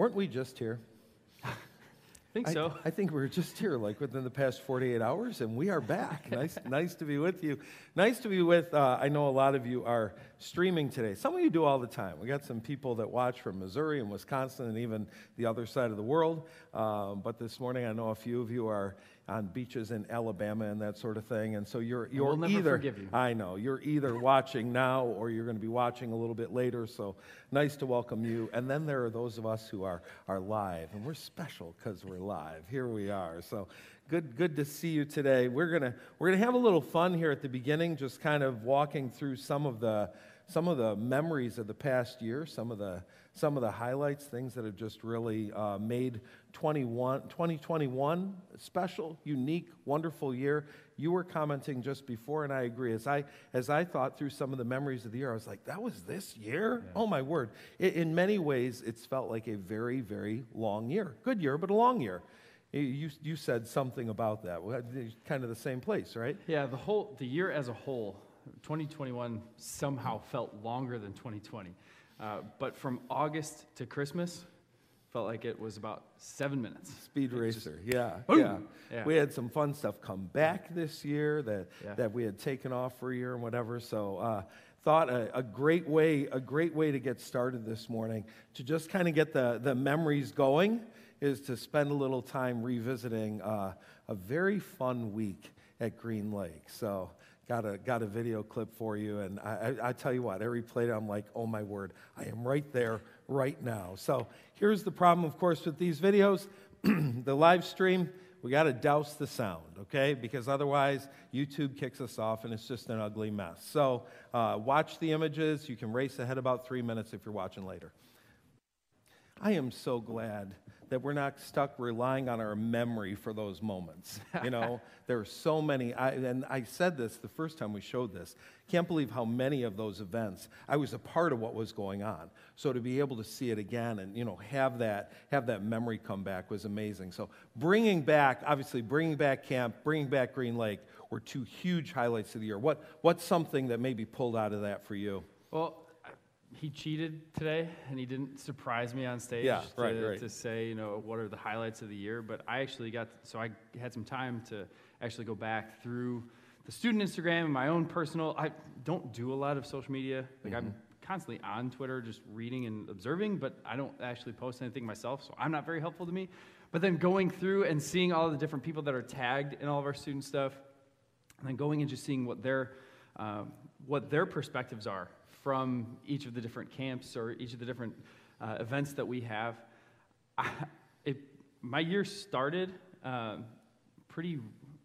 Weren't we just here? I think so. I, I, think we were just here like within the past 48 hours, and we are back. nice, nice to be with you. Nice to be with. Uh, I know a lot of you are streaming today. Some of you do all the time. We got some people that watch from Missouri and Wisconsin and even the other side of the world. Um, but this morning, I know a few of you are on beaches in Alabama and that sort of thing. And so you're, you're we'll either, you. I know, you're either watching now or you're going to be watching a little bit later. So nice to welcome you. And then there are those of us who are, are live, and we're special because we're live. Here we are. So good, good to see you today. We're going to, we're to have a little fun here at the beginning, just kind of walking through some of the, some of the memories of the past year, some of the, some of the highlights, things that have just really uh, made 21, 2021 special, unique, wonderful year. You were commenting just before, and I agree. As I, as I thought through some of the memories of the year, I was like, that was this year? Yeah. Oh, my word. It, in many ways, it's felt like a very, very long year. Good year, but a long year. You, you said something about that. Kind of the same place, right? Yeah, the whole the year as a whole, 2021 somehow felt longer than 2020. Uh, but from August to Christmas, felt like it was about seven minutes. Speed racer, just, yeah, yeah, yeah. We had some fun stuff come back this year that, yeah. that we had taken off for a year and whatever. So uh, thought a, a, great way, a great way to get started this morning to just kind of get the, the memories going is to spend a little time revisiting uh, a very fun week at Green Lake. So got a, got a video clip for you. And I, I, I tell you what, every play, I'm like, oh my word, I am right there right now. So here's the problem, of course, with these videos the live stream, we got to douse the sound, okay? Because otherwise, YouTube kicks us off and it's just an ugly mess. So uh, watch the images. You can race ahead about three minutes if you're watching later. I am so glad that we're not stuck relying on our memory for those moments. You know, there are so many, I, and I said this the first time we showed this. Can't believe how many of those events I was a part of what was going on. So to be able to see it again and you know have that have that memory come back was amazing. So bringing back, obviously bringing back camp, bringing back Green Lake were two huge highlights of the year. What what's something that maybe pulled out of that for you? Well, he cheated today and he didn't surprise me on stage yeah, to, right, right. to say, you know, what are the highlights of the year. But I actually got, so I had some time to actually go back through the student Instagram and my own personal. I don't do a lot of social media. Like mm-hmm. I'm constantly on Twitter just reading and observing, but I don't actually post anything myself, so I'm not very helpful to me. But then going through and seeing all the different people that are tagged in all of our student stuff, and then going and just seeing what their, um, what their perspectives are from each of the different camps or each of the different uh, events that we have. I, it, my year started uh, pretty,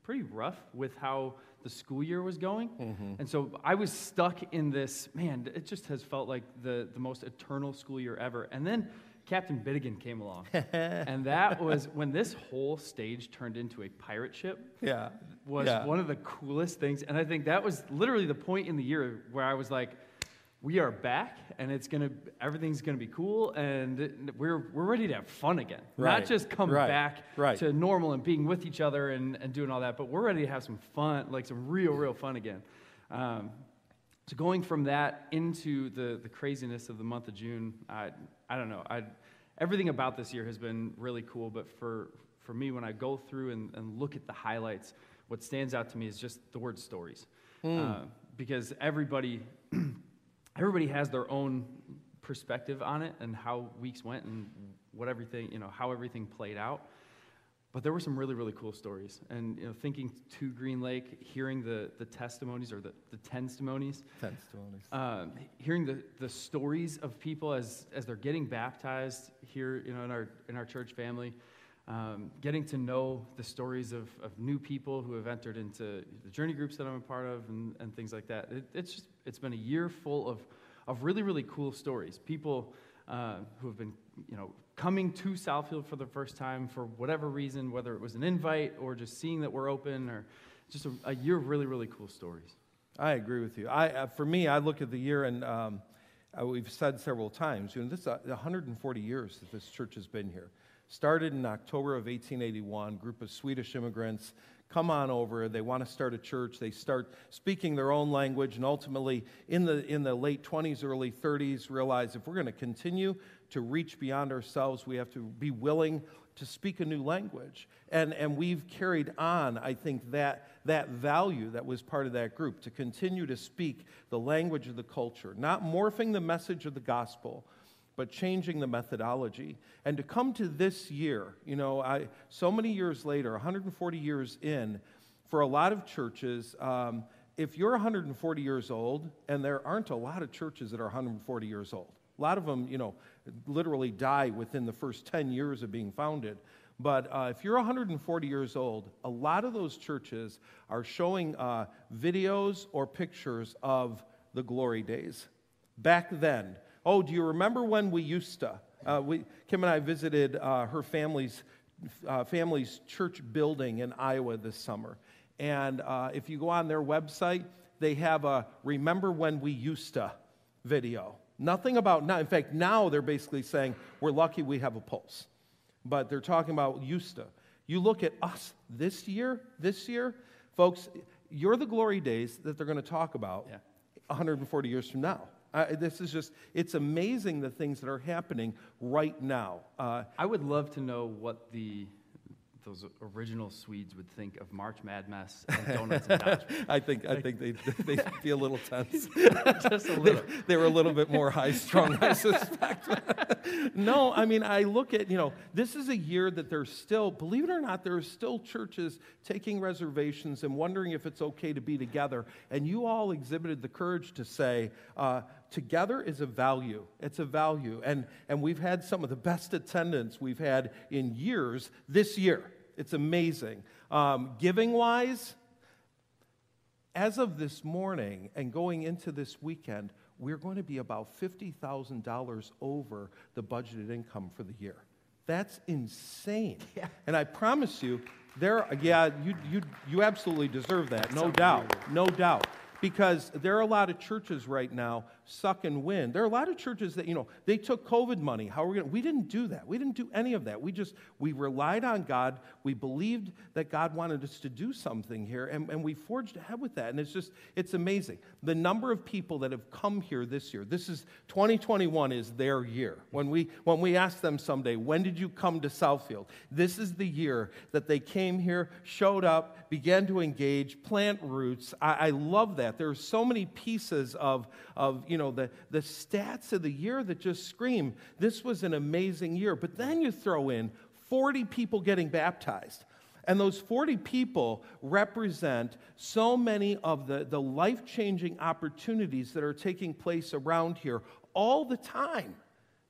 pretty rough with how the school year was going. Mm-hmm. And so I was stuck in this, man, it just has felt like the, the most eternal school year ever. And then Captain Biddigan came along. and that was when this whole stage turned into a pirate ship. Yeah. Was yeah. one of the coolest things. And I think that was literally the point in the year where I was like, we are back and it's gonna everything's gonna be cool and we're we're ready to have fun again right. not just come right. back right. to normal and being with each other and, and doing all that but we're ready to have some fun like some real real fun again um, so going from that into the the craziness of the month of june i i don't know i everything about this year has been really cool but for for me when i go through and, and look at the highlights what stands out to me is just the word stories mm. uh, because everybody everybody has their own perspective on it and how weeks went and what everything, you know, how everything played out. But there were some really, really cool stories. And you know, thinking to Green Lake, hearing the, the testimonies or the, the testimonies, testimonies. Um, hearing the, the stories of people as, as they're getting baptized here you know, in, our, in our church family, um, getting to know the stories of, of new people who have entered into the journey groups that I'm a part of and, and things like that. It, it's just, it's been a year full of, of really, really cool stories. People uh, who have been, you know, coming to Southfield for the first time for whatever reason, whether it was an invite or just seeing that we're open or just a, a year of really, really cool stories. I agree with you. I, uh, for me, I look at the year and um, uh, we've said several times, you know, this is 140 years that this church has been here. Started in October of 1881, group of Swedish immigrants come on over. They want to start a church. They start speaking their own language, and ultimately, in the, in the late 20s, early 30s, realize if we're going to continue to reach beyond ourselves, we have to be willing to speak a new language. And, and we've carried on, I think, that, that value that was part of that group to continue to speak the language of the culture, not morphing the message of the gospel, but changing the methodology. And to come to this year, you know, I, so many years later, 140 years in, for a lot of churches, um, if you're 140 years old, and there aren't a lot of churches that are 140 years old, a lot of them, you know, literally die within the first 10 years of being founded. But uh, if you're 140 years old, a lot of those churches are showing uh, videos or pictures of the glory days. Back then, oh, do you remember when we used to? Uh, we, Kim and I visited uh, her family's, uh, family's church building in Iowa this summer. And uh, if you go on their website, they have a Remember When We Used to video. Nothing about now. In fact, now they're basically saying, we're lucky we have a pulse. But they're talking about used to. You look at us this year, this year, folks, you're the glory days that they're going to talk about yeah. 140 years from now. This is just, it's amazing the things that are happening right now. Uh, I would love to know what the those original Swedes would think of March Madness and donuts and Dodge. I think I think they they be a little tense. Just a little. They, they, were a little bit more high strung, I suspect. no, I mean I look at you know this is a year that there's still, believe it or not, there are still churches taking reservations and wondering if it's okay to be together. And you all exhibited the courage to say. Uh, together is a value. It's a value. And, and we've had some of the best attendance we've had in years this year. It's amazing. Um, giving wise, as of this morning and going into this weekend, we're going to be about $50,000 over the budgeted income for the year. That's insane. Yeah. And I promise you, there, yeah, you, you, you absolutely deserve that, no doubt, no doubt because there are a lot of churches right now suck and win. There are a lot of churches that, you know, they took COVID money. How are we going to? We didn't do that. We didn't do any of that. We just, we relied on God. We believed that God wanted us to do something here, and, and we forged ahead with that. And it's just, it's amazing. The number of people that have come here this year, this is 2021 is their year. When we, when we ask them someday, when did you come to Southfield? This is the year that they came here, showed up, began to engage, plant roots. I, I love that. There are so many pieces of, of you know, the, the stats of the year that just scream, this was an amazing year. But then you throw in 40 people getting baptized. And those 40 people represent so many of the, the life changing opportunities that are taking place around here all the time.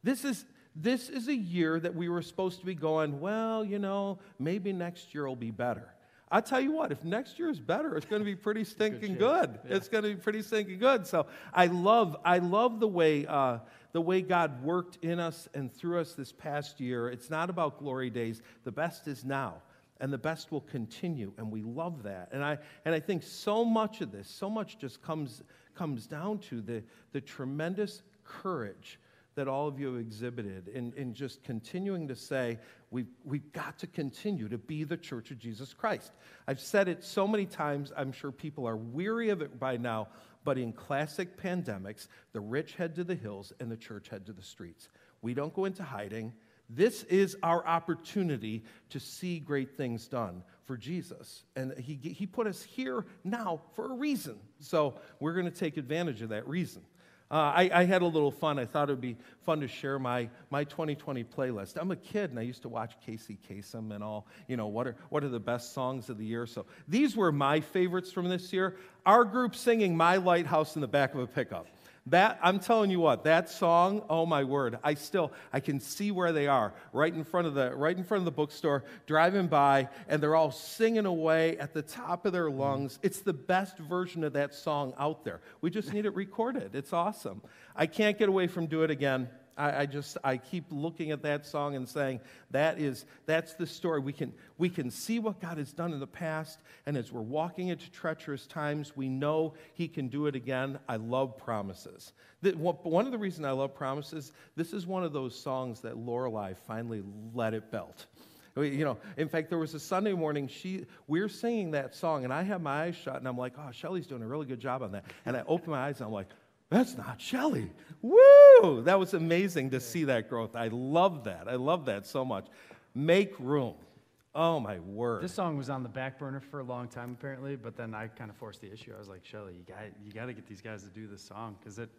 This is, this is a year that we were supposed to be going, well, you know, maybe next year will be better. I tell you what, if next year is better, it's going to be pretty stinking good. good. Yeah. It's going to be pretty stinking good. So I love, I love the way, uh, the way God worked in us and through us this past year. It's not about glory days. The best is now, and the best will continue, and we love that. And I, and I think so much of this, so much just comes, comes down to the, the tremendous courage that all of you have exhibited in, in just continuing to say, we've, we've got to continue to be the church of Jesus Christ. I've said it so many times, I'm sure people are weary of it by now, but in classic pandemics, the rich head to the hills and the church head to the streets. We don't go into hiding. This is our opportunity to see great things done for Jesus. And he, he put us here now for a reason. So we're going to take advantage of that reason. Uh, I, I, had a little fun. I thought it would be fun to share my, my 2020 playlist. I'm a kid and I used to watch Casey Kasem and all, you know, what are, what are the best songs of the year. So these were my favorites from this year. Our group singing My Lighthouse in the back of a pickup. That, I'm telling you what, that song, oh my word, I still, I can see where they are, right in front of the, right in front of the bookstore, driving by, and they're all singing away at the top of their lungs. It's the best version of that song out there. We just need it recorded. It's awesome. I can't get away from Do It Again. I, I, just I keep looking at that song and saying that is that's the story. We can we can see what God has done in the past, and as we're walking into treacherous times, we know He can do it again. I love promises. one of the reasons I love promises, this is one of those songs that Lorelei finally let it belt. You know, in fact, there was a Sunday morning, she, we're singing that song, and I have my eyes shut, and I'm like, oh, Shelly's doing a really good job on that. And I open my eyes, and I'm like, that's not Shelly. Woo! That was amazing to see that growth. I love that. I love that so much. Make room. Oh my word! This song was on the back burner for a long time, apparently. But then I kind of forced the issue. I was like, Shelly, you got you got to get these guys to do this song because it.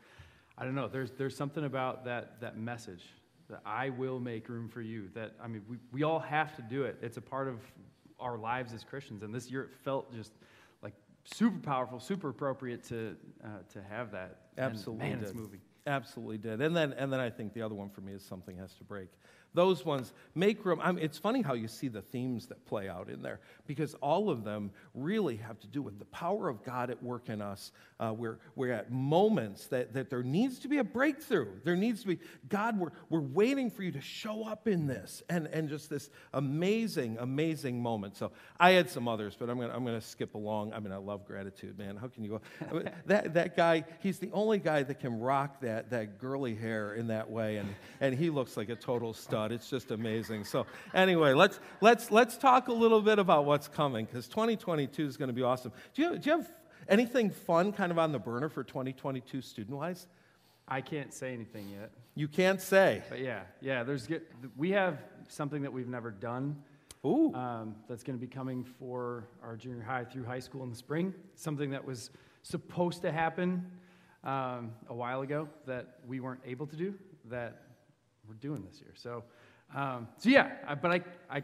I don't know. There's there's something about that that message that I will make room for you. That I mean, we we all have to do it. It's a part of our lives as Christians. And this year it felt just super powerful, super appropriate to uh, to have that. Absolutely, and, man, did. it's moving. Absolutely did. And then and then I think the other one for me is something has to break those ones make room. I mean, it's funny how you see the themes that play out in there because all of them really have to do with the power of God at work in us. Uh, we're, we're at moments that, that there needs to be a breakthrough. There needs to be, God, we're, we're waiting for you to show up in this and, and just this amazing, amazing moment. So I had some others, but I'm going to I'm gonna skip along. I mean, I love gratitude, man. How can you go? I mean, that, that guy, he's the only guy that can rock that, that girly hair in that way, and, and he looks like a total stud. It's just amazing. So anyway, let's let's let's talk a little bit about what's coming because 2022 is going to be awesome. Do you do you have anything fun kind of on the burner for 2022 student wise? I can't say anything yet. You can't say. But yeah, yeah. There's we have something that we've never done. Ooh. Um, that's going to be coming for our junior high through high school in the spring. Something that was supposed to happen um, a while ago that we weren't able to do. That we're doing this year. So um, so yeah, I, but I, I,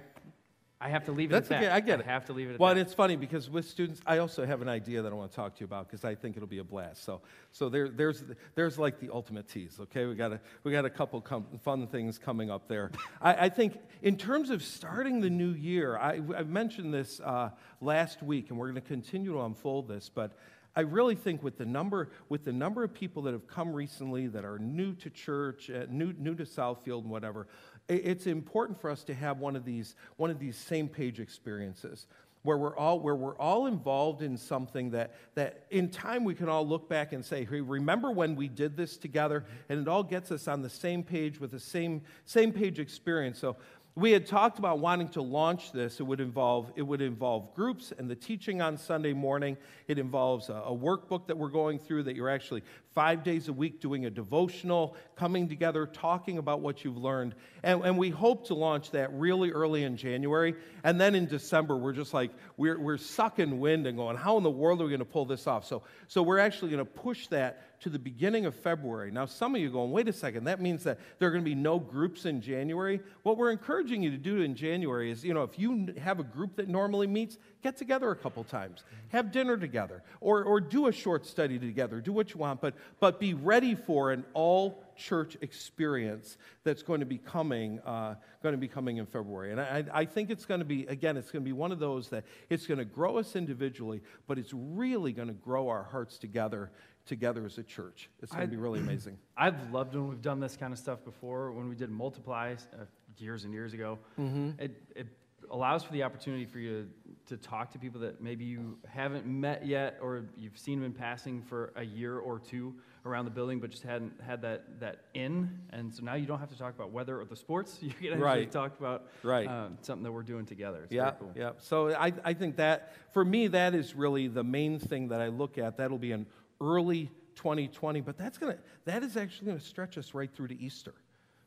I have to leave it That's at okay. that. I get it. I have to leave it at well, that. and it's funny because with students, I also have an idea that I want to talk to you about because I think it'll be a blast. So, so there, there's, there's like the ultimate tease. Okay, we got a, we got a couple com- fun things coming up there. I, I, think in terms of starting the new year, I, I mentioned this uh, last week, and we're going to continue to unfold this, but. I really think with the number with the number of people that have come recently that are new to church, uh, new new to Southfield and whatever, it's important for us to have one of these, one of these same page experiences where we're all, where we're all involved in something that, that in time we can all look back and say, hey, remember when we did this together? And it all gets us on the same page with the same, same page experience. So we had talked about wanting to launch this. It would involve, it would involve groups and the teaching on Sunday morning. It involves a, a workbook that we're going through that you're actually five days a week doing a devotional, coming together, talking about what you've learned. And, and we hope to launch that really early in January. And then in December, we're just like, we're, we're sucking wind and going, how in the world are we going to pull this off? So, so we're actually going to push that to the beginning of February. Now, some of you going, wait a second, that means that there are going to be no groups in January. What we're encouraging you to do in January is, you know, if you have a group that normally meets, get together a couple times, have dinner together, or, or do a short study together, do what you want, but, but be ready for an all church experience that's going to be coming, uh, going to be coming in February. And I, I think it's going to be, again, it's going to be one of those that it's going to grow us individually, but it's really going to grow our hearts together together as a church. It's going to be really amazing. I've loved when we've done this kind of stuff before. When we did Multiply uh, years and years ago, mm-hmm. it, it allows for the opportunity for you to, to talk to people that maybe you haven't met yet or you've seen them in passing for a year or two around the building but just hadn't had that, that in and so now you don't have to talk about weather or the sports you can actually right. talk about right. um, something that we're doing together it's yeah cool. yeah so I, I think that for me that is really the main thing that i look at that'll be an early 2020, but that's gonna, that is actually going to stretch us right through to Easter.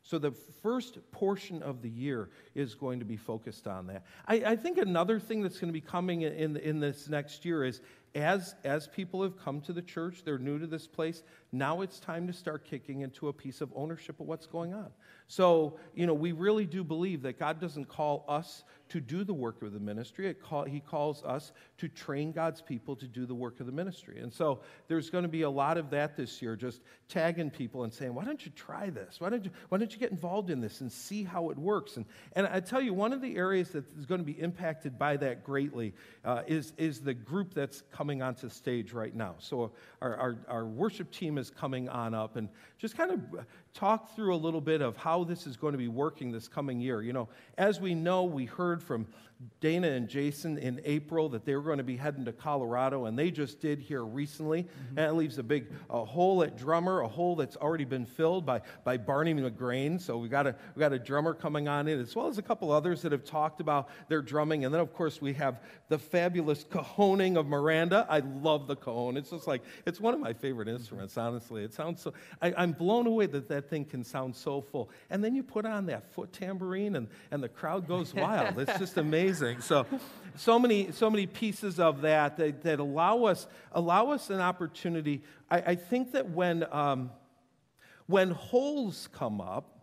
So the first portion of the year is going to be focused on that. I, I think another thing that's going to be coming in, in this next year is as, as people have come to the church, they're new to this place, now it's time to start kicking into a piece of ownership of what's going on. So, you know, we really do believe that God doesn't call us to do the work of the ministry. Call, he calls us to train God's people to do the work of the ministry. And so there's going to be a lot of that this year, just tagging people and saying, why don't you try this? Why don't you, why don't you get involved in this and see how it works? And, and I tell you, one of the areas that is going to be impacted by that greatly uh, is, is the group that's coming onto stage right now. So our, our, our worship team is coming on up and just kind of talk through a little bit of how this is going to be working this coming year. You know, as we know, we heard from Dana and Jason in April that they were going to be heading to Colorado, and they just did here recently. Mm-hmm. And it leaves a big a hole at drummer, a hole that's already been filled by, by Barney McGrain. So we got, a, we got a drummer coming on in, as well as a couple others that have talked about their drumming. And then, of course, we have the fabulous cajoning of Miranda. I love the cajon. It's just like, it's one of my favorite instruments, honestly. It sounds so, I, I'm blown away that that thing can sound so full. And then you put on that foot tambourine, and, and the crowd goes wild. It's just amazing. So, so many, so many pieces of that that, that allow us allow us an opportunity. I, I think that when um, when holes come up,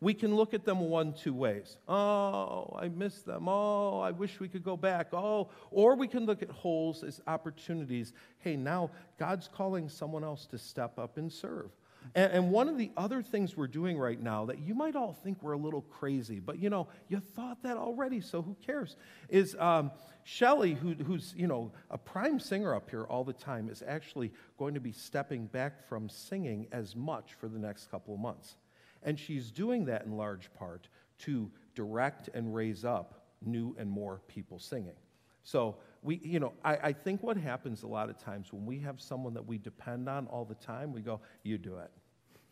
we can look at them one, two ways. Oh, I miss them. Oh, I wish we could go back. Oh, or we can look at holes as opportunities. Hey, now God's calling someone else to step up and serve. And, and, one of the other things we're doing right now that you might all think we're a little crazy, but you know, you thought that already, so who cares? Is um, Shelly, who, who's you know a prime singer up here all the time, is actually going to be stepping back from singing as much for the next couple of months. And she's doing that in large part to direct and raise up new and more people singing. So we, you know, I, I think what happens a lot of times when we have someone that we depend on all the time, we go, you do it.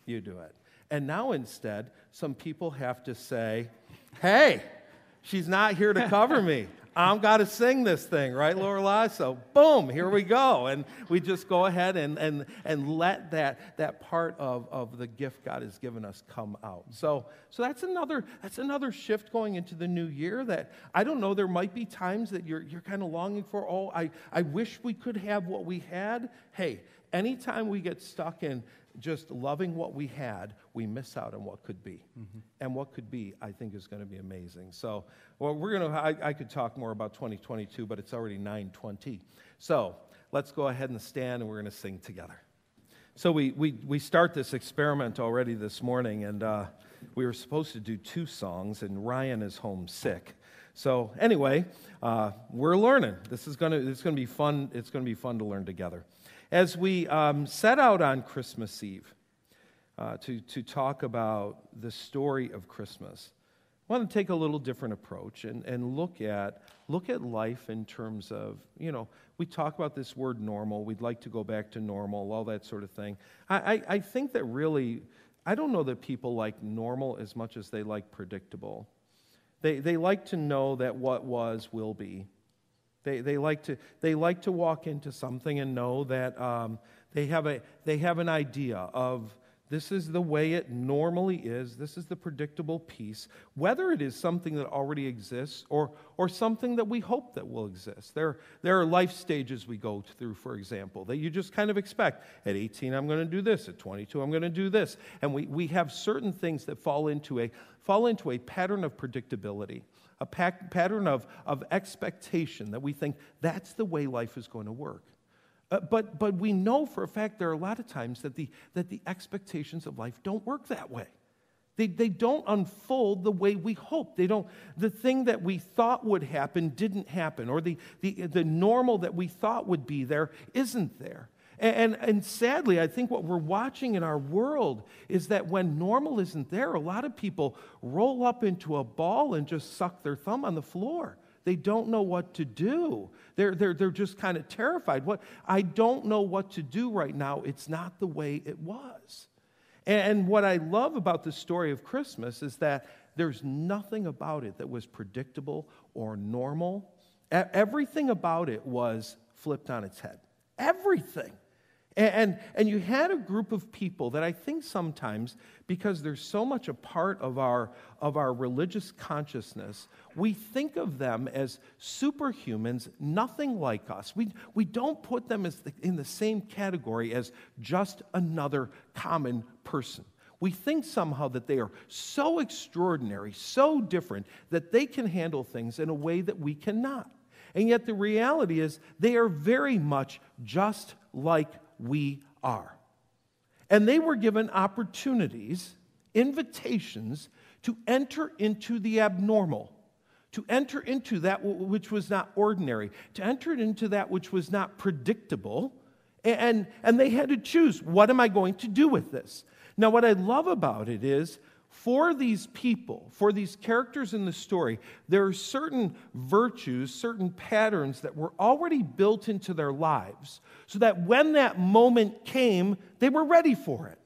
You do it. And now instead, some people have to say, hey, she's not here to cover me. I'm got to sing this thing, right, Lorelai? So, boom, here we go. And we just go ahead and, and, and let that, that part of, of the gift God has given us come out. So, so that's, another, that's another shift going into the new year that I don't know, there might be times that you're, you're kind of longing for, oh, I, I wish we could have what we had. Hey, anytime we get stuck in just loving what we had, we miss out on what could be. Mm-hmm. And what could be, I think, is going to be amazing. So, well, we're going to, I, I could talk more about 2022, but it's already 920. So, let's go ahead and stand and we're going to sing together. So, we, we, we start this experiment already this morning, and uh, we were supposed to do two songs, and Ryan is home sick. So, anyway, uh, we're learning. This is going to, it's going to be fun. It's going to be fun to learn together. As we um, set out on Christmas Eve uh, to, to talk about the story of Christmas, I want to take a little different approach and, and look, at, look at life in terms of, you know, we talk about this word normal. We'd like to go back to normal, all that sort of thing. I, I, I think that really, I don't know that people like normal as much as they like predictable. They, they like to know that what was will be. They, they, like, to, they like to walk into something and know that um, they, have a, they have an idea of this is the way it normally is. This is the predictable piece, whether it is something that already exists or, or something that we hope that will exist. There, there are life stages we go through, for example, that you just kind of expect. At 18, I'm going to do this. At 22, I'm going to do this. And we, we have certain things that fall into a, fall into a pattern of predictability a pattern of, of expectation that we think that's the way life is going to work. Uh, but, but we know for a fact there are a lot of times that the, that the expectations of life don't work that way. They, they don't unfold the way we hope. They don't, the thing that we thought would happen didn't happen, or the, the, the normal that we thought would be there isn't there. And, and, and, sadly, I think what we're watching in our world is that when normal isn't there, a lot of people roll up into a ball and just suck their thumb on the floor. They don't know what to do. They're, they're, they're just kind of terrified. What, I don't know what to do right now. It's not the way it was. And, and what I love about the story of Christmas is that there's nothing about it that was predictable or normal. Everything about it was flipped on its head. Everything. And, and you had a group of people that I think sometimes, because they're so much a part of our, of our religious consciousness, we think of them as superhumans, nothing like us. We, we don't put them as the, in the same category as just another common person. We think somehow that they are so extraordinary, so different, that they can handle things in a way that we cannot. And yet the reality is they are very much just like we are. And they were given opportunities, invitations to enter into the abnormal, to enter into that which was not ordinary, to enter into that which was not predictable. And, and they had to choose what am I going to do with this? Now, what I love about it is for these people, for these characters in the story, there are certain virtues, certain patterns that were already built into their lives so that when that moment came, they were ready for it.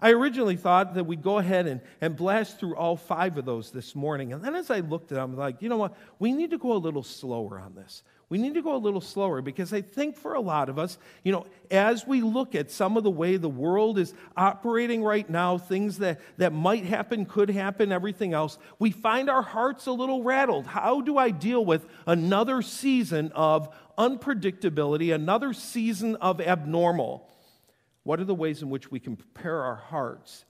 I originally thought that we'd go ahead and, and blast through all five of those this morning. And then as I looked at them, I'm like, you know what? We need to go a little slower on this. We need to go a little slower because I think for a lot of us, you know, as we look at some of the way the world is operating right now, things that, that might happen, could happen, everything else, we find our hearts a little rattled. How do I deal with another season of unpredictability, another season of abnormal? What are the ways in which we can prepare our hearts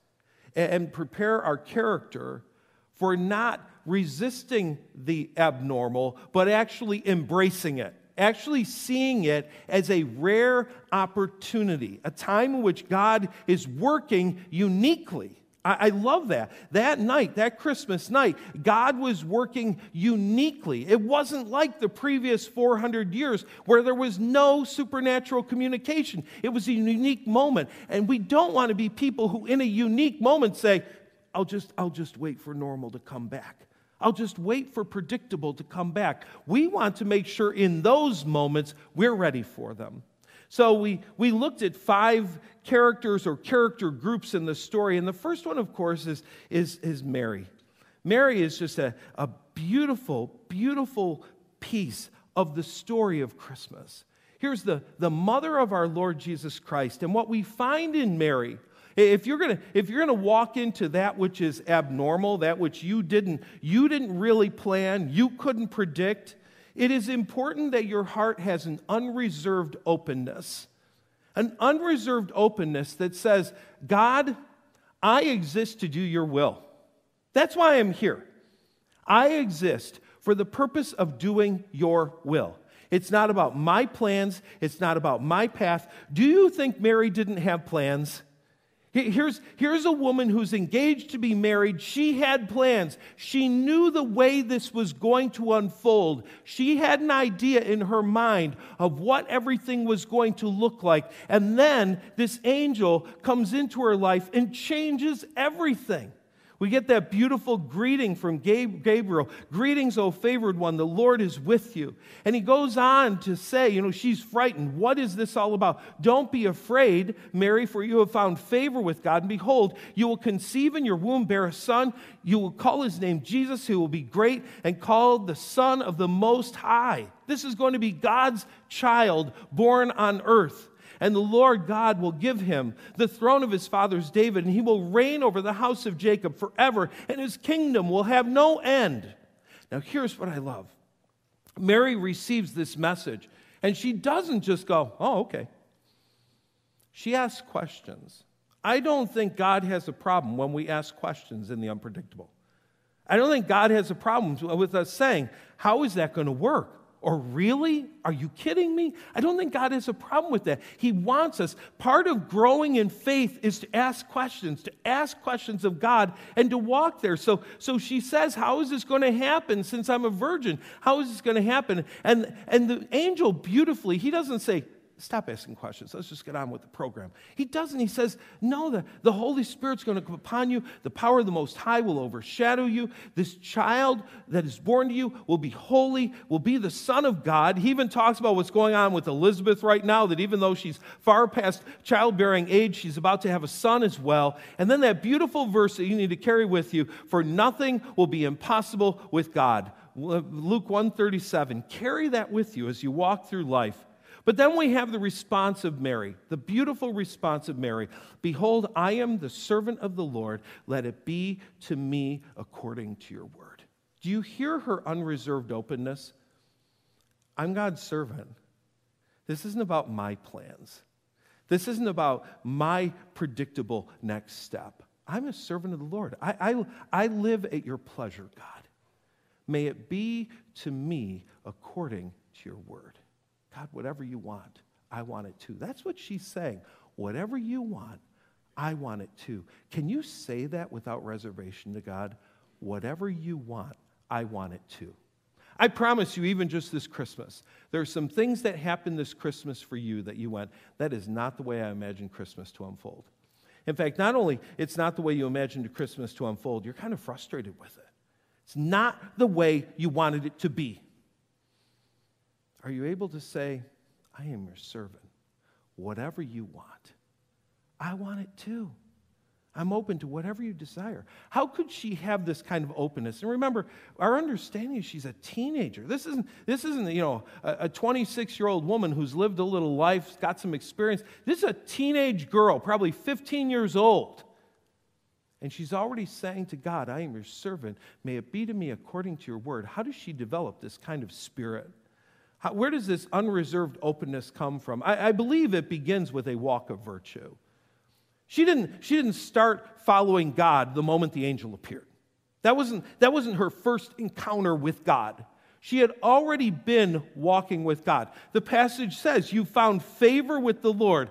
and prepare our character for not resisting the abnormal, but actually embracing it, actually seeing it as a rare opportunity, a time in which God is working uniquely. I, love that. That night, that Christmas night, God was working uniquely. It wasn't like the previous 400 years where there was no supernatural communication. It was a unique moment. And we don't want to be people who, in a unique moment, say, I'll just, I'll just wait for normal to come back. I'll just wait for predictable to come back. We want to make sure in those moments we're ready for them. So we, we looked at five characters or character groups in the story. And the first one, of course, is, is, is Mary. Mary is just a, a beautiful, beautiful piece of the story of Christmas. Here's the, the mother of our Lord Jesus Christ. And what we find in Mary if you're going to if you're going to walk into that which is abnormal, that which you didn't you didn't really plan, you couldn't predict, it is important that your heart has an unreserved openness. An unreserved openness that says, "God, I exist to do your will." That's why I'm here. I exist for the purpose of doing your will. It's not about my plans. It's not about my path. Do you think Mary didn't have plans? Here's, here's a woman who's engaged to be married. She had plans. She knew the way this was going to unfold. She had an idea in her mind of what everything was going to look like. And then this angel comes into her life and changes everything. We get that beautiful greeting from Gabriel Greetings, O favored one, the Lord is with you. And he goes on to say, You know, she's frightened. What is this all about? Don't be afraid, Mary, for you have found favor with God. And behold, you will conceive in your womb, bear a son. You will call his name Jesus, who will be great and called the Son of the Most High. This is going to be God's child born on earth. And the Lord God will give him the throne of his father's David, and he will reign over the house of Jacob forever, and his kingdom will have no end. Now, here's what I love Mary receives this message, and she doesn't just go, Oh, okay. She asks questions. I don't think God has a problem when we ask questions in the unpredictable. I don't think God has a problem with us saying, How is that going to work? Or really? Are you kidding me? I don't think God has a problem with that. He wants us. Part of growing in faith is to ask questions, to ask questions of God and to walk there. So, so she says, How is this going to happen since I'm a virgin? How is this going to happen? And, and the angel beautifully, he doesn't say, stop asking questions. Let's just get on with the program. He doesn't. He says, No, the, the Holy Spirit's going to come upon you. The power of the Most High will overshadow you. This child that is born to you will be holy, will be the Son of God. He even talks about what's going on with Elizabeth right now, that even though she's far past childbearing age, she's about to have a son as well. And then that beautiful verse that you need to carry with you for nothing will be impossible with God. Luke 137. Carry that with you as you walk through life. But then we have the response of Mary, the beautiful response of Mary Behold, I am the servant of the Lord. Let it be to me according to your word. Do you hear her unreserved openness? I'm God's servant. This isn't about my plans. This isn't about my predictable next step. I'm a servant of the Lord. I, I, I live at your pleasure, God. May it be to me according to your word. God, whatever you want, I want it too. That's what she's saying. Whatever you want, I want it too. Can you say that without reservation to God? Whatever you want, I want it too. I promise you, even just this Christmas, there are some things that happened this Christmas for you that you went, that is not the way I imagined Christmas to unfold. In fact, not only it's not the way you imagined Christmas to unfold, you're kind of frustrated with it. It's not the way you wanted it to be. Are you able to say, I am your servant? Whatever you want, I want it too. I'm open to whatever you desire. How could she have this kind of openness? And remember, our understanding is she's a teenager. This isn't, this isn't you know, a 26 year old woman who's lived a little life, got some experience. This is a teenage girl, probably 15 years old. And she's already saying to God, I am your servant. May it be to me according to your word. How does she develop this kind of spirit? How, where does this unreserved openness come from? I, I believe it begins with a walk of virtue. She didn't, she didn't start following God the moment the angel appeared. That wasn't, that wasn't her first encounter with God. She had already been walking with God. The passage says, You found favor with the Lord.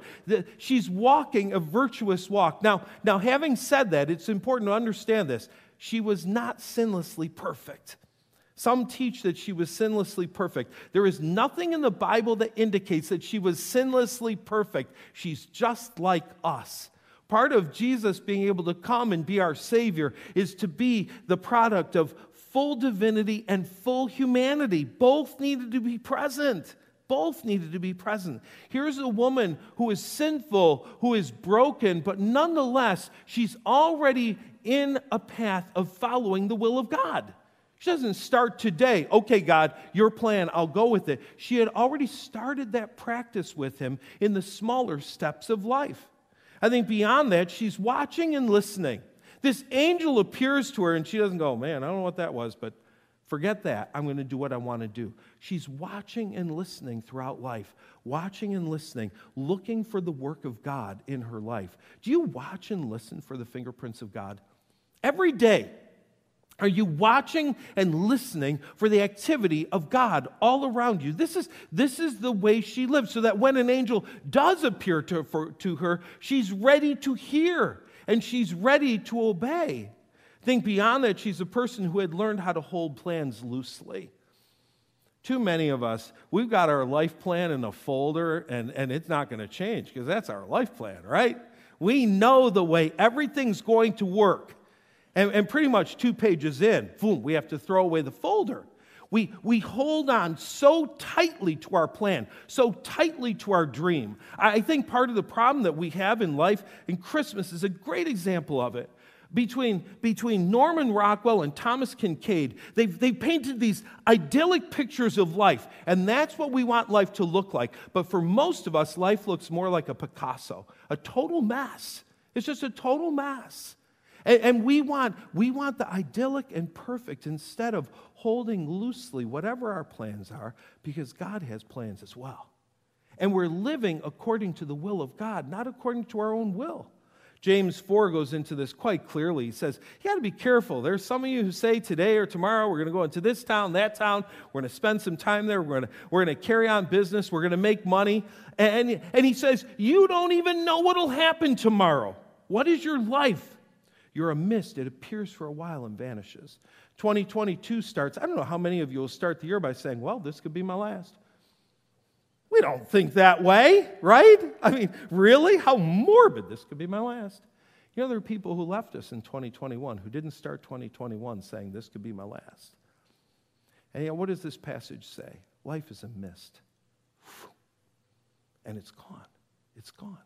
She's walking a virtuous walk. Now, now, having said that, it's important to understand this. She was not sinlessly perfect. Some teach that she was sinlessly perfect. There is nothing in the Bible that indicates that she was sinlessly perfect. She's just like us. Part of Jesus being able to come and be our Savior is to be the product of full divinity and full humanity. Both needed to be present. Both needed to be present. Here's a woman who is sinful, who is broken, but nonetheless, she's already in a path of following the will of God. She doesn't start today, okay, God, your plan, I'll go with it. She had already started that practice with Him in the smaller steps of life. I think beyond that, she's watching and listening. This angel appears to her and she doesn't go, Man, I don't know what that was, but forget that. I'm going to do what I want to do. She's watching and listening throughout life, watching and listening, looking for the work of God in her life. Do you watch and listen for the fingerprints of God? Every day. Are you watching and listening for the activity of God all around you? This is, this is the way she lives, so that when an angel does appear to, for, to her, she's ready to hear and she's ready to obey. Think beyond that, she's a person who had learned how to hold plans loosely. Too many of us, we've got our life plan in a folder and, and it's not going to change because that's our life plan, right? We know the way everything's going to work. And, and pretty much two pages in, boom, we have to throw away the folder. We, we hold on so tightly to our plan, so tightly to our dream. I think part of the problem that we have in life, and Christmas is a great example of it. Between, between Norman Rockwell and Thomas Kinkade, they've, they've painted these idyllic pictures of life, and that's what we want life to look like. But for most of us, life looks more like a Picasso, a total mess. It's just a total mess. And, and we, want, we want the idyllic and perfect instead of holding loosely whatever our plans are, because God has plans as well. And we're living according to the will of God, not according to our own will. James 4 goes into this quite clearly. He says, You got to be careful. There's some of you who say today or tomorrow we're going to go into this town, that town. We're going to spend some time there. We're going to, we're going to carry on business. We're going to make money. And, and he says, You don't even know what will happen tomorrow. What is your life? You're a mist. It appears for a while and vanishes. 2022 starts. I don't know how many of you will start the year by saying, Well, this could be my last. We don't think that way, right? I mean, really? How morbid this could be my last. You know, there are people who left us in 2021 who didn't start 2021 saying, This could be my last. And yet, what does this passage say? Life is a mist. And it's gone. It's gone.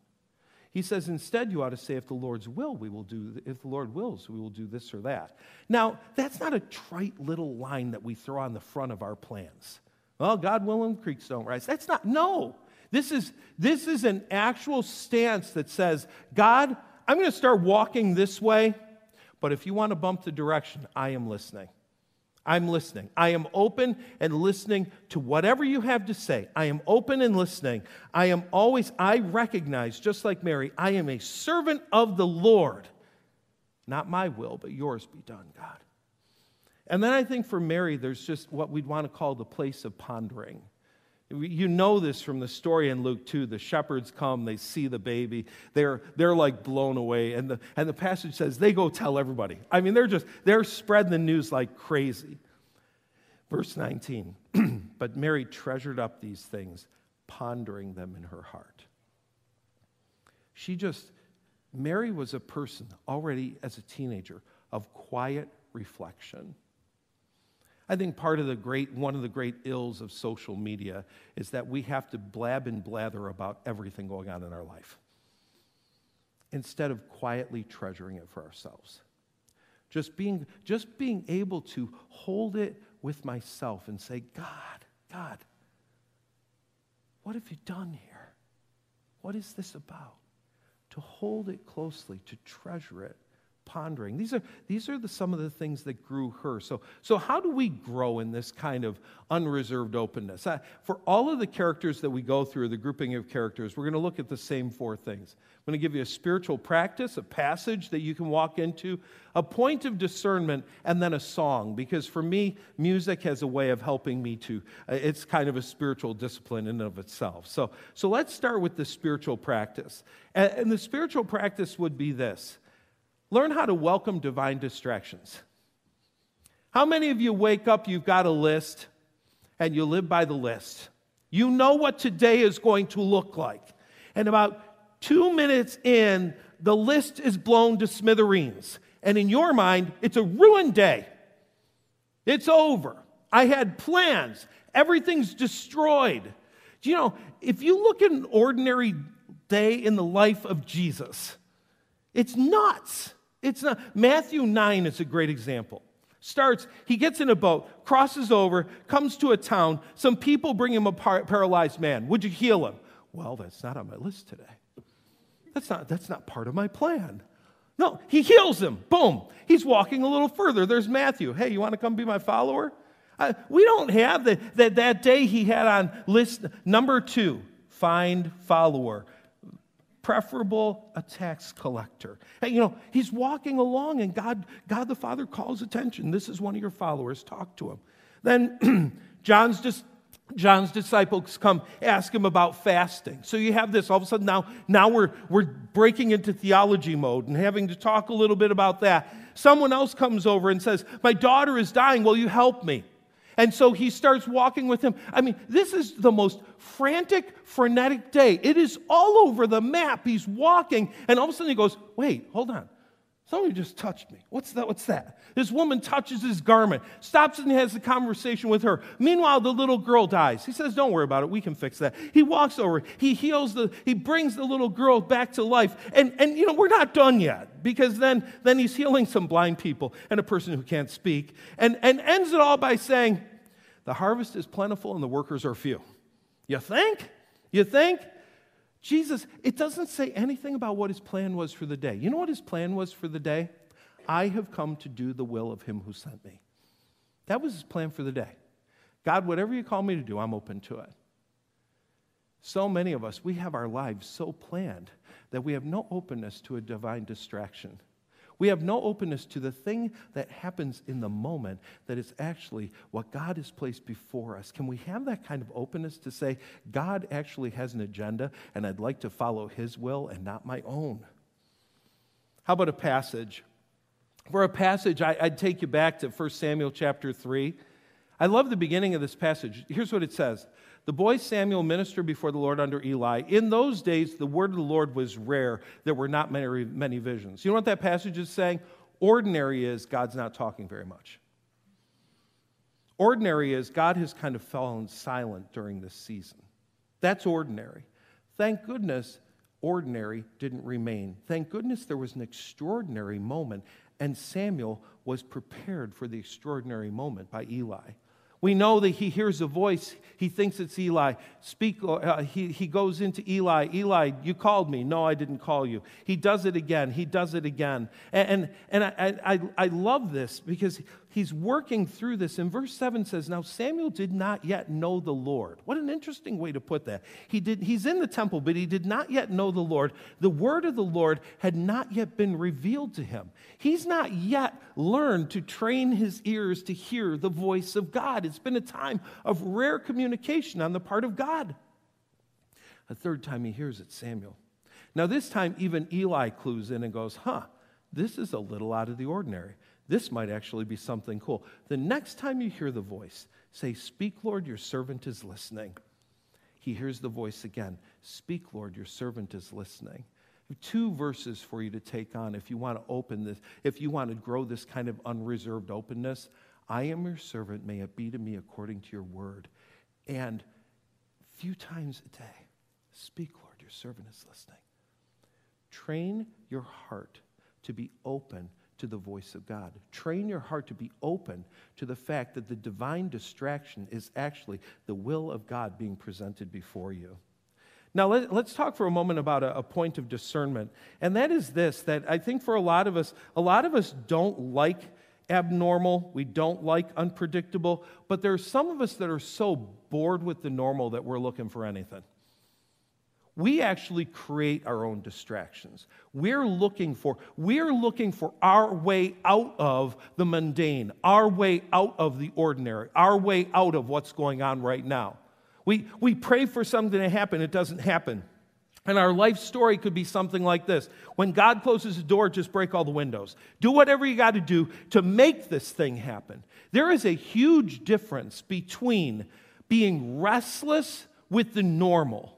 He says, instead, you ought to say, if the Lord's will, we will do, if the Lord wills, we will do this or that. Now, that's not a trite little line that we throw on the front of our plans. Well, God willing, creeks don't rise. That's not, no. This is, this is an actual stance that says, God, I'm going to start walking this way, but if you want to bump the direction, I am listening. I'm listening. I am open and listening to whatever you have to say. I am open and listening. I am always, I recognize, just like Mary, I am a servant of the Lord. Not my will, but yours be done, God. And then I think for Mary, there's just what we'd want to call the place of pondering. You know this from the story in Luke 2. The shepherds come, they see the baby, they're, they're like blown away. And the, and the passage says they go tell everybody. I mean, they're just, they're spreading the news like crazy. Verse 19, but Mary treasured up these things, pondering them in her heart. She just, Mary was a person already as a teenager of quiet reflection. I think part of the great, one of the great ills of social media is that we have to blab and blather about everything going on in our life instead of quietly treasuring it for ourselves. Just being, just being able to hold it with myself and say, God, God, what have you done here? What is this about? To hold it closely, to treasure it, pondering. These are, these are the, some of the things that grew her. So, so, how do we grow in this kind of unreserved openness? Uh, for all of the characters that we go through, the grouping of characters, we're going to look at the same four things. I'm going to give you a spiritual practice, a passage that you can walk into, a point of discernment, and then a song. Because for me, music has a way of helping me to, uh, it's kind of a spiritual discipline in and of itself. So, so let's start with the spiritual practice. and, and the spiritual practice would be this Learn how to welcome divine distractions. How many of you wake up, you've got a list, and you live by the list? You know what today is going to look like. And about two minutes in, the list is blown to smithereens. And in your mind, it's a ruined day. It's over. I had plans, everything's destroyed. Do you know, if you look at an ordinary day in the life of Jesus, it's nuts. It's not. Matthew 9 is a great example. Starts, he gets in a boat, crosses over, comes to a town. Some people bring him a par- paralyzed man. Would you heal him? Well, that's not on my list today. That's not, that's not part of my plan. No, he heals him. Boom. He's walking a little further. There's Matthew. Hey, you want to come be my follower? Uh, we don't have the, that, that day he had on list number two find follower preferable a tax collector. And, you know, he's walking along and God, God the Father calls attention. This is one of your followers. Talk to him. Then John's just John's disciples come ask him about fasting. So you have this all of a sudden now, now we're, we're breaking into theology mode and having to talk a little bit about that. Someone else comes over and says, My daughter is dying. Will you help me? And so he starts walking with him. I mean, this is the most frantic, frenetic day. It is all over the map. He's walking, and all of a sudden he goes, Wait, hold on. Somebody just touched me. What's that? What's that? This woman touches his garment, stops and has a conversation with her. Meanwhile, the little girl dies. He says, Don't worry about it. We can fix that. He walks over, he heals the, he brings the little girl back to life. And, and you know, we're not done yet because then, then he's healing some blind people and a person who can't speak and, and ends it all by saying, The harvest is plentiful and the workers are few. You think? You think? Jesus, it doesn't say anything about what his plan was for the day. You know what his plan was for the day? I have come to do the will of him who sent me. That was his plan for the day. God, whatever you call me to do, I'm open to it. So many of us, we have our lives so planned that we have no openness to a divine distraction. We have no openness to the thing that happens in the moment that is actually what God has placed before us. Can we have that kind of openness to say, God actually has an agenda and I'd like to follow his will and not my own? How about a passage? For a passage, I, would take you back to 1 Samuel chapter 3. I love the beginning of this passage. Here's what it says the boy Samuel ministered before the Lord under Eli. In those days, the word of the Lord was rare. There were not many, many visions. You know what that passage is saying? Ordinary is God's not talking very much. Ordinary is God has kind of fallen silent during this season. That's ordinary. Thank goodness ordinary didn't remain. Thank goodness there was an extraordinary moment, and Samuel was prepared for the extraordinary moment by Eli. We know that he hears a voice. He thinks it's Eli. Speak. Uh, he, he goes into Eli. Eli, you called me. No, I didn't call you. He does it again. He does it again. And, and, and I, I, I love this because he's working through this. And verse 7 says, Now Samuel did not yet know the Lord. What an interesting way to put that. He did, he's in the temple, but he did not yet know the Lord. The word of the Lord had not yet been revealed to him. He's not yet learned to train his ears to hear the voice of God. It's been a time of rare communication on the part of God. A third time he hears it, Samuel. Now, this time, even Eli clues in and goes, Huh, this is a little out of the ordinary. This might actually be something cool. The next time you hear the voice, say, Speak, Lord, your servant is listening. He hears the voice again Speak, Lord, your servant is listening. Two verses for you to take on if you want to open this, if you want to grow this kind of unreserved openness. I am your servant, may it be to me according to your word. And few times a day, speak, Lord, your servant is listening. Train your heart to be open to the voice of God. Train your heart to be open to the fact that the divine distraction is actually the will of God being presented before you. Now, let, us talk for a moment about a, a, point of discernment. And that is this that I think for a lot of us, a lot of us don't like abnormal, we don't like unpredictable, but there are some of us that are so bored with the normal that we're looking for anything. We actually create our own distractions. We're looking for we're looking for our way out of the mundane, our way out of the ordinary, our way out of what's going on right now. We, we pray for something to happen, it doesn't happen. And our life story could be something like this When God closes the door, just break all the windows. Do whatever you got to do to make this thing happen. There is a huge difference between being restless with the normal.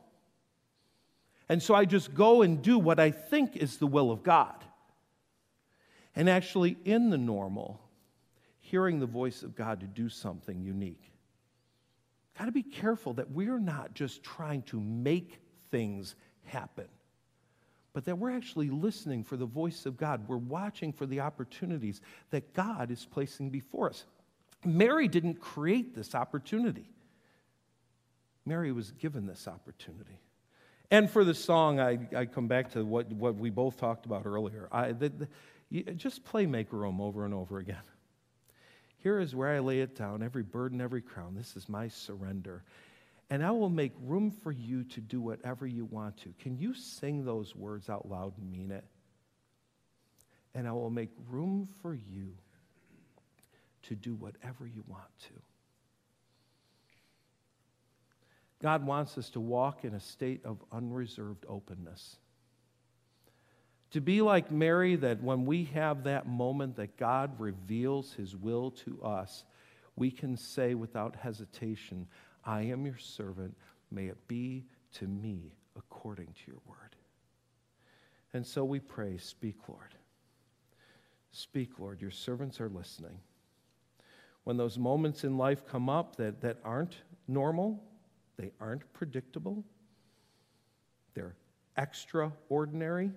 And so I just go and do what I think is the will of God. And actually, in the normal, hearing the voice of God to do something unique. Got to be careful that we're not just trying to make things happen, but that we're actually listening for the voice of God. We're watching for the opportunities that God is placing before us. Mary didn't create this opportunity, Mary was given this opportunity. And for the song, I, I come back to what, what we both talked about earlier. I, the, the, just play Make Room over and over again. Here is where I lay it down, every burden, every crown. This is my surrender. And I will make room for you to do whatever you want to. Can you sing those words out loud and mean it? And I will make room for you to do whatever you want to. God wants us to walk in a state of unreserved openness. To be like Mary, that when we have that moment that God reveals his will to us, we can say without hesitation, I am your servant. May it be to me according to your word. And so we pray, Speak, Lord. Speak, Lord. Your servants are listening. When those moments in life come up that, that aren't normal, they aren't predictable, they're extraordinary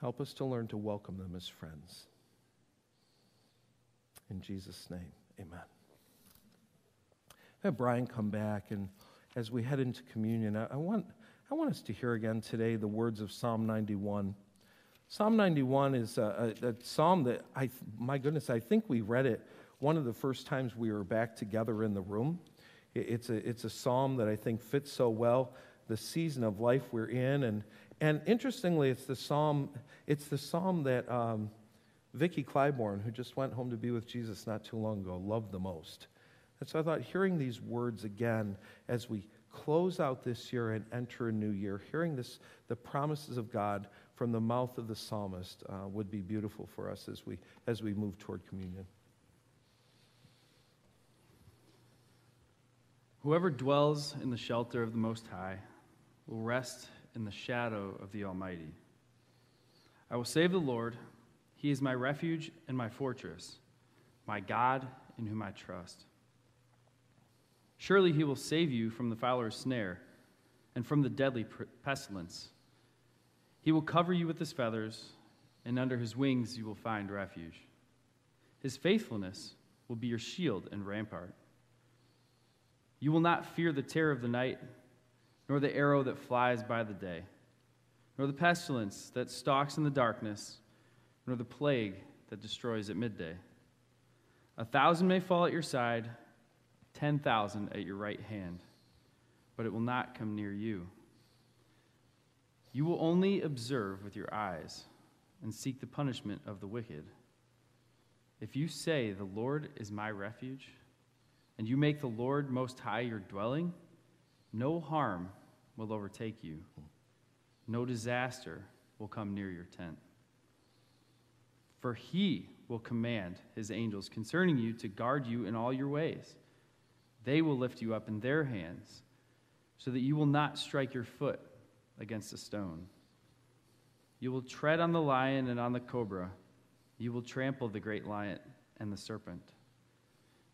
Help us to learn to welcome them as friends. In Jesus' name, amen. Have Brian come back, and as we head into communion, I, I, want, I want us to hear again today the words of Psalm 91. Psalm 91 is a, a, a psalm that I, my goodness, I think we read it one of the first times we were back together in the room. It, it's, a, it's a psalm that I think fits so well the season of life we're in, and, and interestingly, it's the psalm, it's the psalm that um, Vicki Clybourne, who just went home to be with Jesus not too long ago, loved the most. And so I thought hearing these words again as we close out this year and enter a new year, hearing this, the promises of God from the mouth of the psalmist uh, would be beautiful for us as we, as we move toward communion. Whoever dwells in the shelter of the Most High will rest in the shadow of the Almighty. I will save the Lord. He is my refuge and my fortress, my God in whom I trust. Surely he will save you from the fowler's snare and from the deadly pestilence. He will cover you with his feathers, and under his wings you will find refuge. His faithfulness will be your shield and rampart. You will not fear the terror of the night nor the arrow that flies by the day, nor the pestilence that stalks in the darkness, nor the plague that destroys at midday. A thousand may fall at your side, ten thousand at your right hand, but it will not come near you. You will only observe with your eyes and seek the punishment of the wicked. If you say, The Lord is my refuge, and you make the Lord most high your dwelling, no harm will overtake you. No disaster will come near your tent. For he will command his angels concerning you to guard you in all your ways. They will lift you up in their hands so that you will not strike your foot against a stone. You will tread on the lion and on the cobra. You will trample the great lion and the serpent.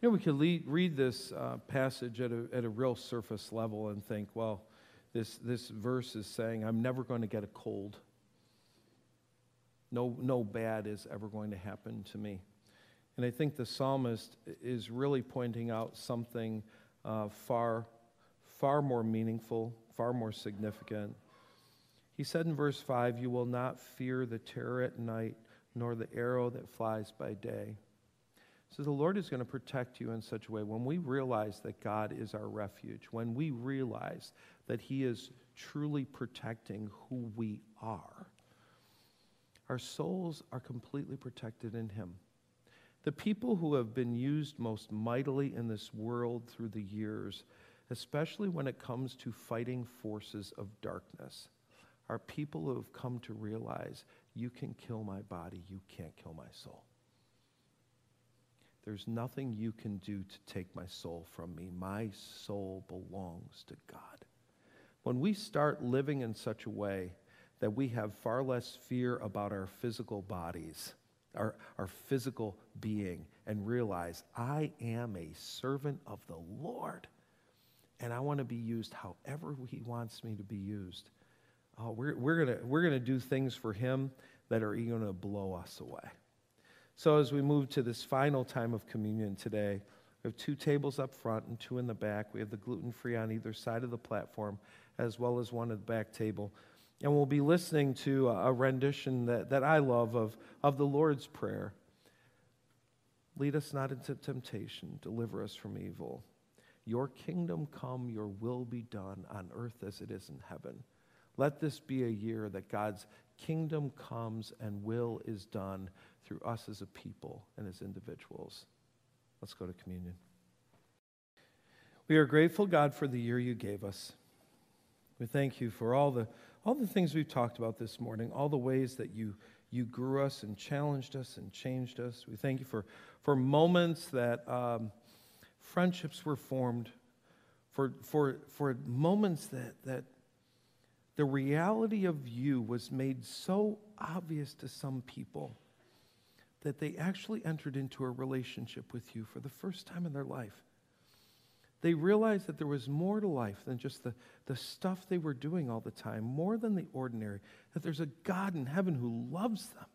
You know, we could lead, read this uh, passage at a, at a real surface level and think, well, this, this verse is saying, I'm never going to get a cold. No, no bad is ever going to happen to me. And I think the psalmist is really pointing out something uh, far, far more meaningful, far more significant. He said in verse 5, You will not fear the terror at night, nor the arrow that flies by day. So the Lord is going to protect you in such a way when we realize that God is our refuge, when we realize that He is truly protecting who we are, our souls are completely protected in Him. The people who have been used most mightily in this world through the years, especially when it comes to fighting forces of darkness, are people who have come to realize you can kill my body, you can't kill my soul. There's nothing you can do to take my soul from me. My soul belongs to God. When we start living in such a way that we have far less fear about our physical bodies, our, our physical being, and realize I am a servant of the Lord and I want to be used however He wants me to be used. Oh, we're, we're going we're gonna do things for Him that are going to blow us away. So, as we move to this final time of communion today, we have two tables up front and two in the back. We have the gluten free on either side of the platform, as well as one at the back table. And we'll be listening to a rendition that, that I love of, of the Lord's Prayer. Lead us not into temptation, deliver us from evil. Your kingdom come, your will be done on earth as it is in heaven. Let this be a year that God's kingdom comes and will is done through us as a people and as individuals. Let's go to communion. We are grateful, God, for the year you gave us. We thank you for all the, all the things we've talked about this morning, all the ways that you, you grew us and challenged us and changed us. We thank you for, for moments that um, friendships were formed, for, for, for moments that, that the reality of you was made so obvious to some people that they actually entered into a relationship with you for the first time in their life. They realized that there was more to life than just the, the stuff they were doing all the time, more than the ordinary, that there's a God in heaven who loves them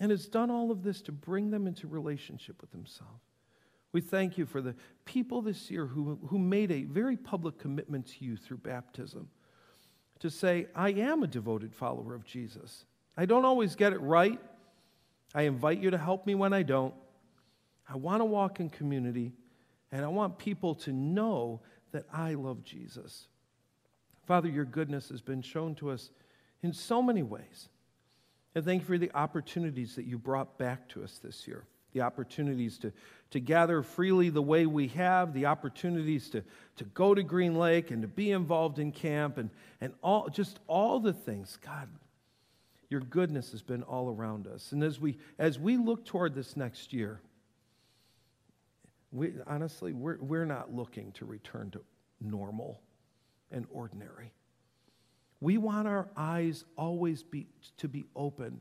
and has done all of this to bring them into relationship with Himself. We thank you for the people this year who, who made a very public commitment to you through baptism to say, I am a devoted follower of Jesus. I don't always get it right. I invite you to help me when I don't. I want to walk in community, and I want people to know that I love Jesus. Father, your goodness has been shown to us in so many ways. And thank you for the opportunities that you brought back to us this year the opportunities to, to gather freely the way we have, the opportunities to, to go to Green Lake and to be involved in camp, and, and all, just all the things. God, your goodness has been all around us. And as we, as we look toward this next year, we, honestly, we're, we're not looking to return to normal and ordinary. We want our eyes always be, to be open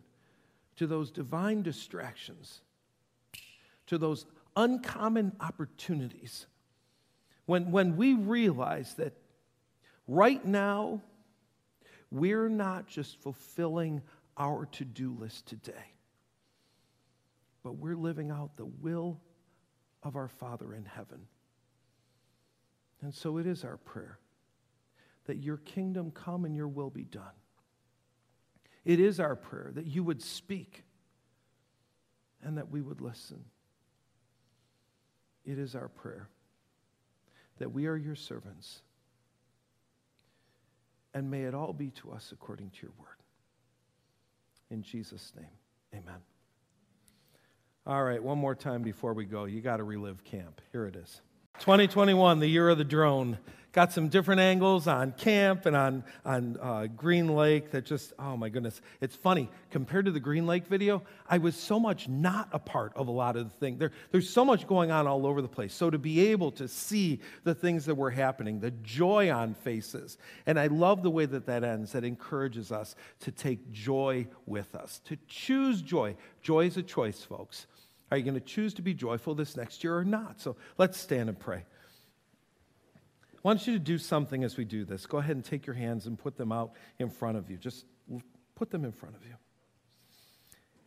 to those divine distractions to those uncommon opportunities. When, when we realize that right now, we're not just fulfilling our to do list today, but we're living out the will of our Father in heaven. And so it is our prayer that your kingdom come and your will be done. It is our prayer that you would speak and that we would listen. It is our prayer that we are your servants. And may it all be to us according to your word. In Jesus' name, amen. All right, one more time before we go. You got to relive camp. Here it is. 2021, the year of the drone. Got some different angles on camp and on, on uh, Green Lake that just, oh my goodness. It's funny. Compared to the Green Lake video, I was so much not a part of a lot of the things. There, there's so much going on all over the place. So to be able to see the things that were happening, the joy on faces, and I love the way that that ends, that encourages us to take joy with us, to choose joy. Joy is a choice, folks. Are you going to choose to be joyful this next year or not? So let's stand and pray. I want you to do something as we do this. Go ahead and take your hands and put them out in front of you. Just put them in front of you.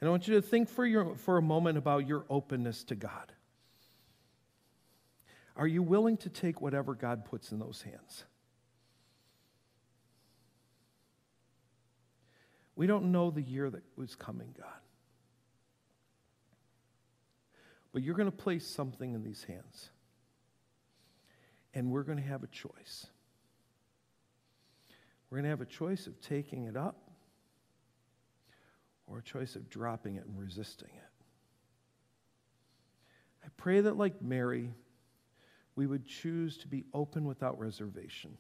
And I want you to think for, your, for a moment about your openness to God. Are you willing to take whatever God puts in those hands? We don't know the year that was coming, God. But you're going to place something in these hands. And we're going to have a choice. We're going to have a choice of taking it up or a choice of dropping it and resisting it. I pray that, like Mary, we would choose to be open without reservation.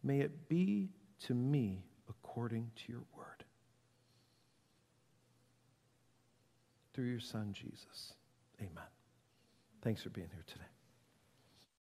May it be to me according to your word. Through your Son, Jesus. Amen. Thanks for being here today.